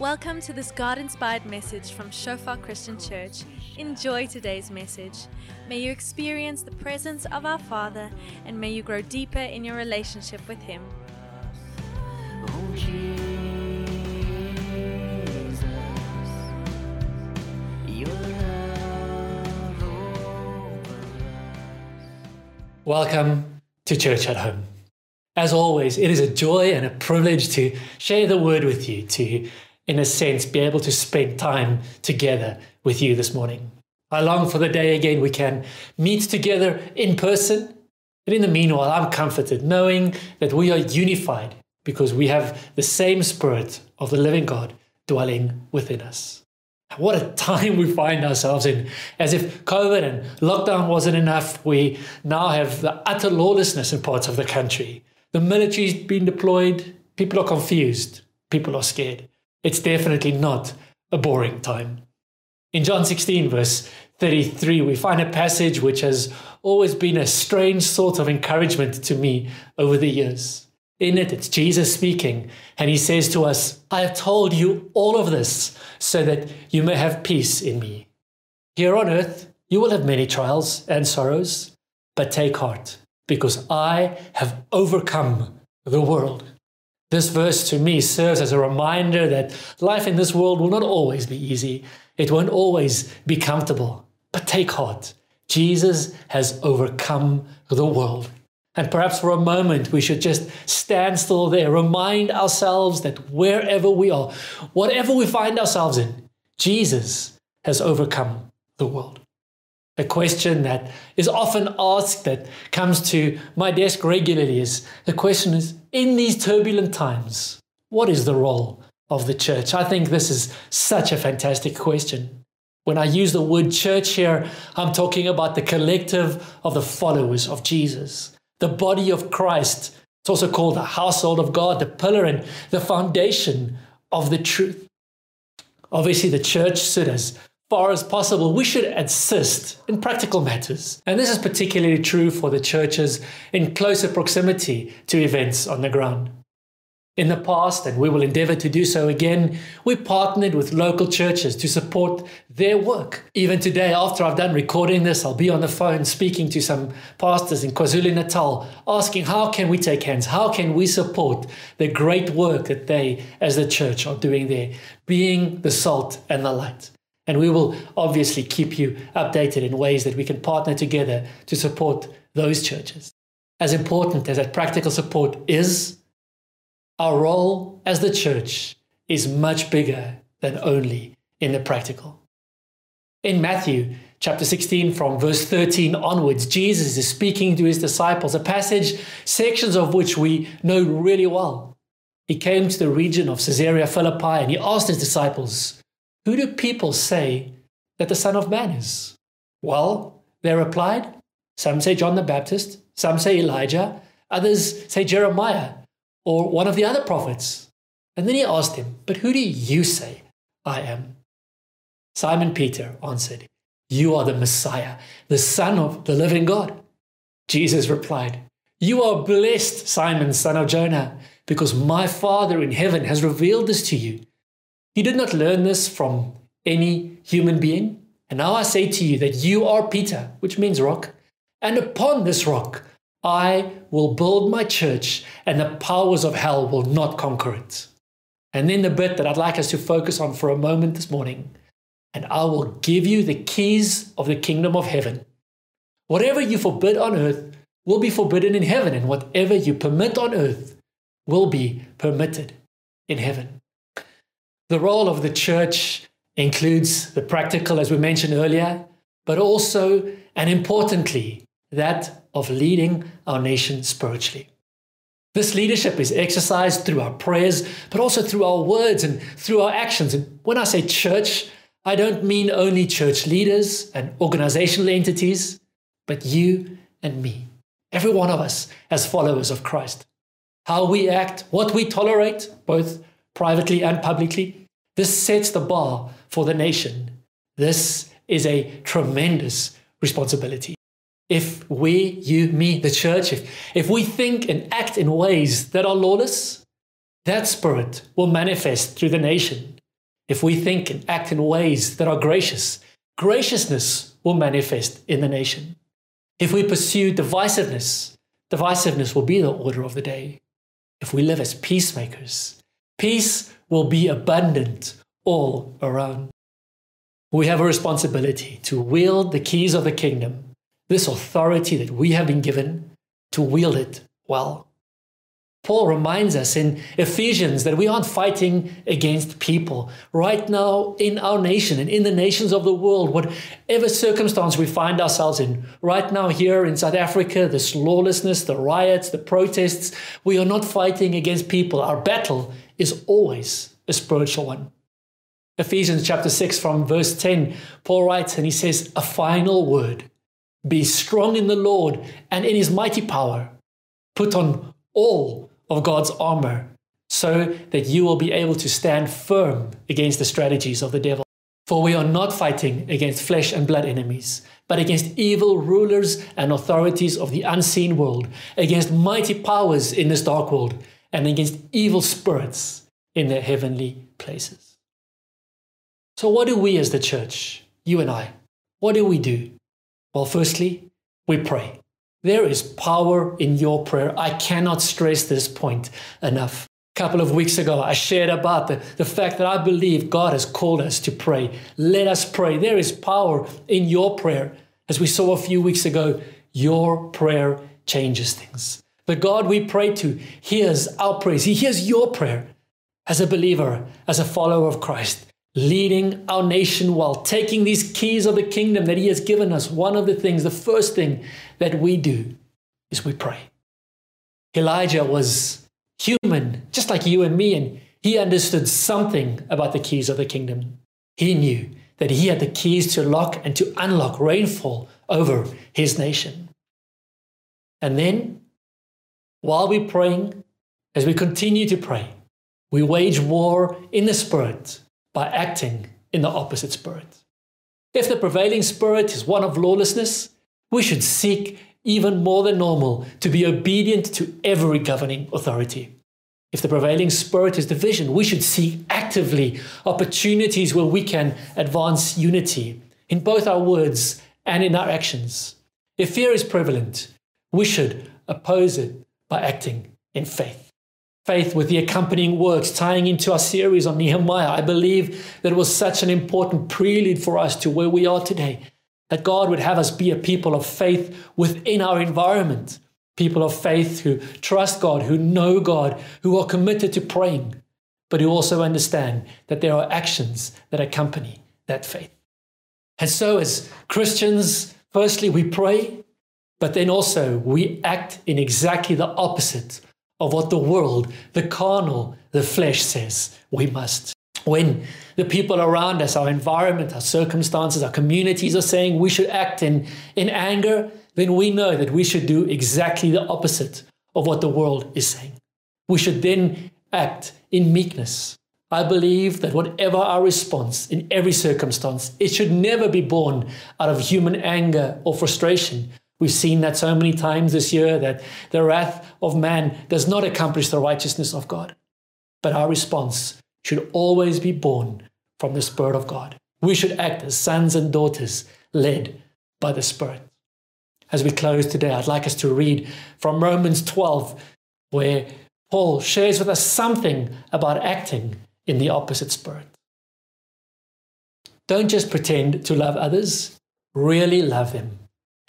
Welcome to this God inspired message from Shofar Christian Church. Enjoy today's message. May you experience the presence of our Father and may you grow deeper in your relationship with Him. Welcome to Church at Home. As always, it is a joy and a privilege to share the word with you, to, in a sense, be able to spend time together with you this morning. I long for the day again we can meet together in person. But in the meanwhile, I'm comforted knowing that we are unified because we have the same Spirit of the living God dwelling within us. What a time we find ourselves in. As if COVID and lockdown wasn't enough, we now have the utter lawlessness in parts of the country. The military's been deployed, people are confused, people are scared. It's definitely not a boring time. In John 16, verse 33, we find a passage which has always been a strange sort of encouragement to me over the years. In it, it's Jesus speaking, and he says to us, I have told you all of this so that you may have peace in me. Here on earth, you will have many trials and sorrows, but take heart, because I have overcome the world. This verse to me serves as a reminder that life in this world will not always be easy. It won't always be comfortable. But take heart. Jesus has overcome the world. And perhaps for a moment, we should just stand still there, remind ourselves that wherever we are, whatever we find ourselves in, Jesus has overcome the world. A question that is often asked that comes to my desk regularly is the question is in these turbulent times, what is the role of the church? I think this is such a fantastic question. When I use the word church here, I'm talking about the collective of the followers of Jesus, the body of Christ. It's also called the household of God, the pillar and the foundation of the truth. Obviously, the church should, as far as possible, we should assist in practical matters. And this is particularly true for the churches in closer proximity to events on the ground. In the past, and we will endeavor to do so again, we partnered with local churches to support their work. Even today, after I've done recording this, I'll be on the phone speaking to some pastors in KwaZulu Natal, asking how can we take hands? How can we support the great work that they, as the church, are doing there, being the salt and the light? And we will obviously keep you updated in ways that we can partner together to support those churches. As important as that practical support is, our role as the church is much bigger than only in the practical. In Matthew chapter 16, from verse 13 onwards, Jesus is speaking to his disciples, a passage, sections of which we know really well. He came to the region of Caesarea Philippi and he asked his disciples, Who do people say that the Son of Man is? Well, they replied, Some say John the Baptist, some say Elijah, others say Jeremiah or one of the other prophets. And then he asked him, But who do you say I am? Simon Peter answered, You are the Messiah, the Son of the living God. Jesus replied, You are blessed, Simon, son of Jonah, because my Father in heaven has revealed this to you. You did not learn this from any human being. And now I say to you that you are Peter, which means rock, and upon this rock I will build my church, and the powers of hell will not conquer it. And then the bit that I'd like us to focus on for a moment this morning and I will give you the keys of the kingdom of heaven. Whatever you forbid on earth will be forbidden in heaven, and whatever you permit on earth will be permitted in heaven. The role of the church includes the practical, as we mentioned earlier, but also and importantly, that of leading our nation spiritually. This leadership is exercised through our prayers, but also through our words and through our actions. And when I say church, I don't mean only church leaders and organizational entities, but you and me, every one of us as followers of Christ. How we act, what we tolerate, both privately and publicly, this sets the bar for the nation. This is a tremendous responsibility. If we, you, me, the church, if, if we think and act in ways that are lawless, that spirit will manifest through the nation if we think and act in ways that are gracious, graciousness will manifest in the nation. If we pursue divisiveness, divisiveness will be the order of the day. If we live as peacemakers, peace will be abundant all around. We have a responsibility to wield the keys of the kingdom, this authority that we have been given, to wield it well. Paul reminds us in Ephesians that we aren't fighting against people. Right now, in our nation and in the nations of the world, whatever circumstance we find ourselves in, right now here in South Africa, this lawlessness, the riots, the protests, we are not fighting against people. Our battle is always a spiritual one. Ephesians chapter 6, from verse 10, Paul writes and he says, A final word be strong in the Lord and in his mighty power. Put on all of God's armor so that you will be able to stand firm against the strategies of the devil. For we are not fighting against flesh and blood enemies, but against evil rulers and authorities of the unseen world, against mighty powers in this dark world, and against evil spirits in the heavenly places. So, what do we as the church, you and I, what do we do? Well, firstly, we pray. There is power in your prayer. I cannot stress this point enough. A couple of weeks ago, I shared about the, the fact that I believe God has called us to pray. Let us pray. There is power in your prayer. As we saw a few weeks ago, your prayer changes things. The God we pray to hears our prayers. He hears your prayer as a believer, as a follower of Christ leading our nation well, taking these keys of the kingdom that He has given us. One of the things, the first thing that we do is we pray. Elijah was human, just like you and me, and he understood something about the keys of the kingdom. He knew that he had the keys to lock and to unlock rainfall over his nation. And then, while we're praying, as we continue to pray, we wage war in the spirit by acting in the opposite spirit. If the prevailing spirit is one of lawlessness, we should seek even more than normal to be obedient to every governing authority. If the prevailing spirit is division, we should seek actively opportunities where we can advance unity in both our words and in our actions. If fear is prevalent, we should oppose it by acting in faith faith with the accompanying works, tying into our series on Nehemiah. I believe that was such an important prelude for us to where we are today. That God would have us be a people of faith within our environment, people of faith who trust God, who know God, who are committed to praying, but who also understand that there are actions that accompany that faith. And so, as Christians, firstly, we pray, but then also we act in exactly the opposite of what the world, the carnal, the flesh says we must. When the people around us, our environment, our circumstances, our communities are saying we should act in, in anger, then we know that we should do exactly the opposite of what the world is saying. We should then act in meekness. I believe that whatever our response in every circumstance, it should never be born out of human anger or frustration, We've seen that so many times this year that the wrath of man does not accomplish the righteousness of God. But our response should always be born from the Spirit of God. We should act as sons and daughters led by the Spirit. As we close today, I'd like us to read from Romans 12, where Paul shares with us something about acting in the opposite spirit. Don't just pretend to love others, really love them.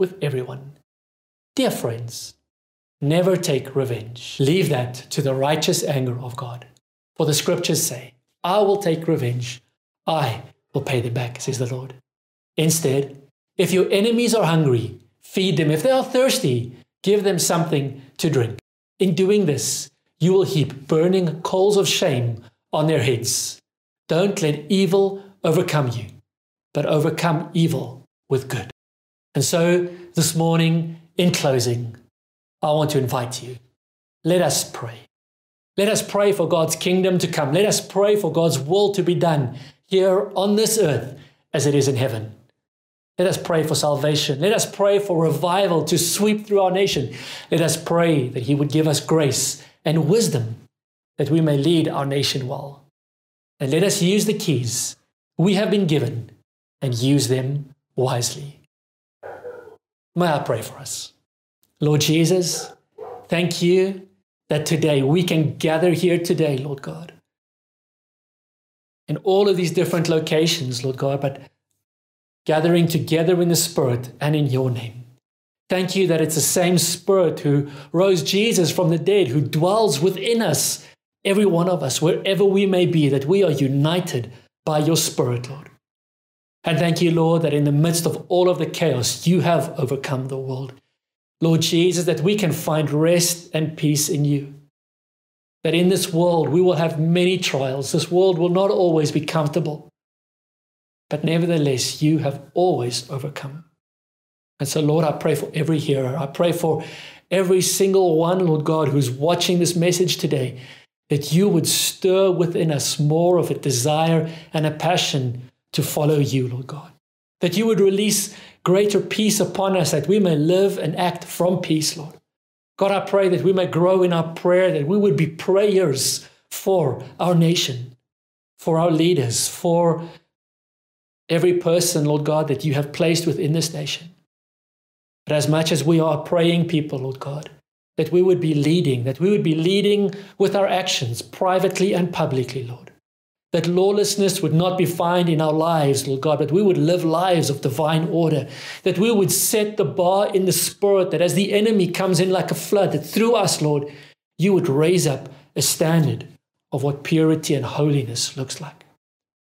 with everyone. Dear friends, never take revenge. Leave that to the righteous anger of God. For the scriptures say, I will take revenge. I will pay them back, says the Lord. Instead, if your enemies are hungry, feed them. If they are thirsty, give them something to drink. In doing this, you will heap burning coals of shame on their heads. Don't let evil overcome you, but overcome evil with good. And so, this morning, in closing, I want to invite you. Let us pray. Let us pray for God's kingdom to come. Let us pray for God's will to be done here on this earth as it is in heaven. Let us pray for salvation. Let us pray for revival to sweep through our nation. Let us pray that He would give us grace and wisdom that we may lead our nation well. And let us use the keys we have been given and use them wisely. May I pray for us. Lord Jesus, thank you that today we can gather here today, Lord God, in all of these different locations, Lord God, but gathering together in the Spirit and in your name. Thank you that it's the same Spirit who rose Jesus from the dead, who dwells within us, every one of us, wherever we may be, that we are united by your Spirit, Lord. And thank you, Lord, that in the midst of all of the chaos, you have overcome the world. Lord Jesus, that we can find rest and peace in you. That in this world we will have many trials. This world will not always be comfortable. But nevertheless, you have always overcome. And so, Lord, I pray for every hearer. I pray for every single one, Lord God, who's watching this message today, that you would stir within us more of a desire and a passion to follow you, Lord God. That you would release greater peace upon us, that we may live and act from peace, Lord. God, I pray that we may grow in our prayer, that we would be prayers for our nation, for our leaders, for every person, Lord God, that you have placed within this nation. But as much as we are praying people, Lord God, that we would be leading, that we would be leading with our actions, privately and publicly, Lord. That lawlessness would not be found in our lives, Lord God, but we would live lives of divine order. That we would set the bar in the spirit, that as the enemy comes in like a flood, that through us, Lord, you would raise up a standard of what purity and holiness looks like.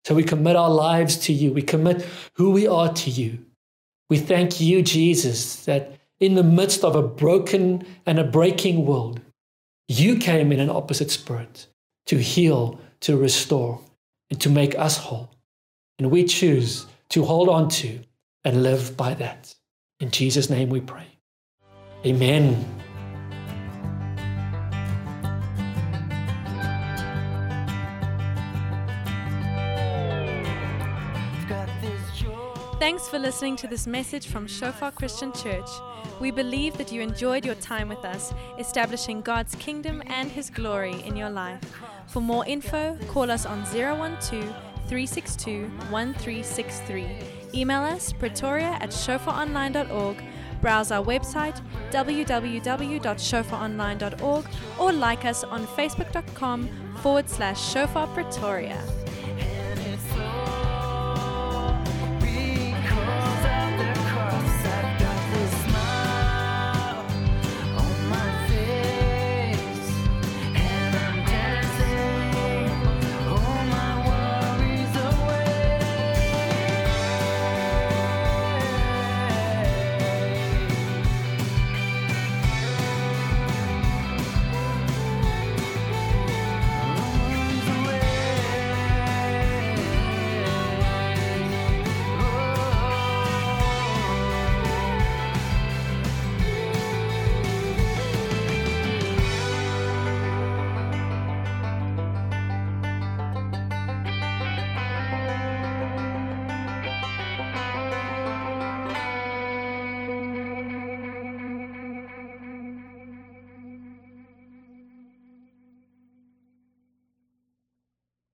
So we commit our lives to you. We commit who we are to you. We thank you, Jesus, that in the midst of a broken and a breaking world, you came in an opposite spirit to heal, to restore, and to make us whole. And we choose to hold on to and live by that. In Jesus' name we pray. Amen. Thanks for listening to this message from Shofar Christian Church. We believe that you enjoyed your time with us, establishing God's kingdom and His glory in your life. For more info, call us on 012 362 1363. Email us pretoria at shofaronline.org. Browse our website www.shofaronline.org or like us on facebook.com forward slash shofar pretoria.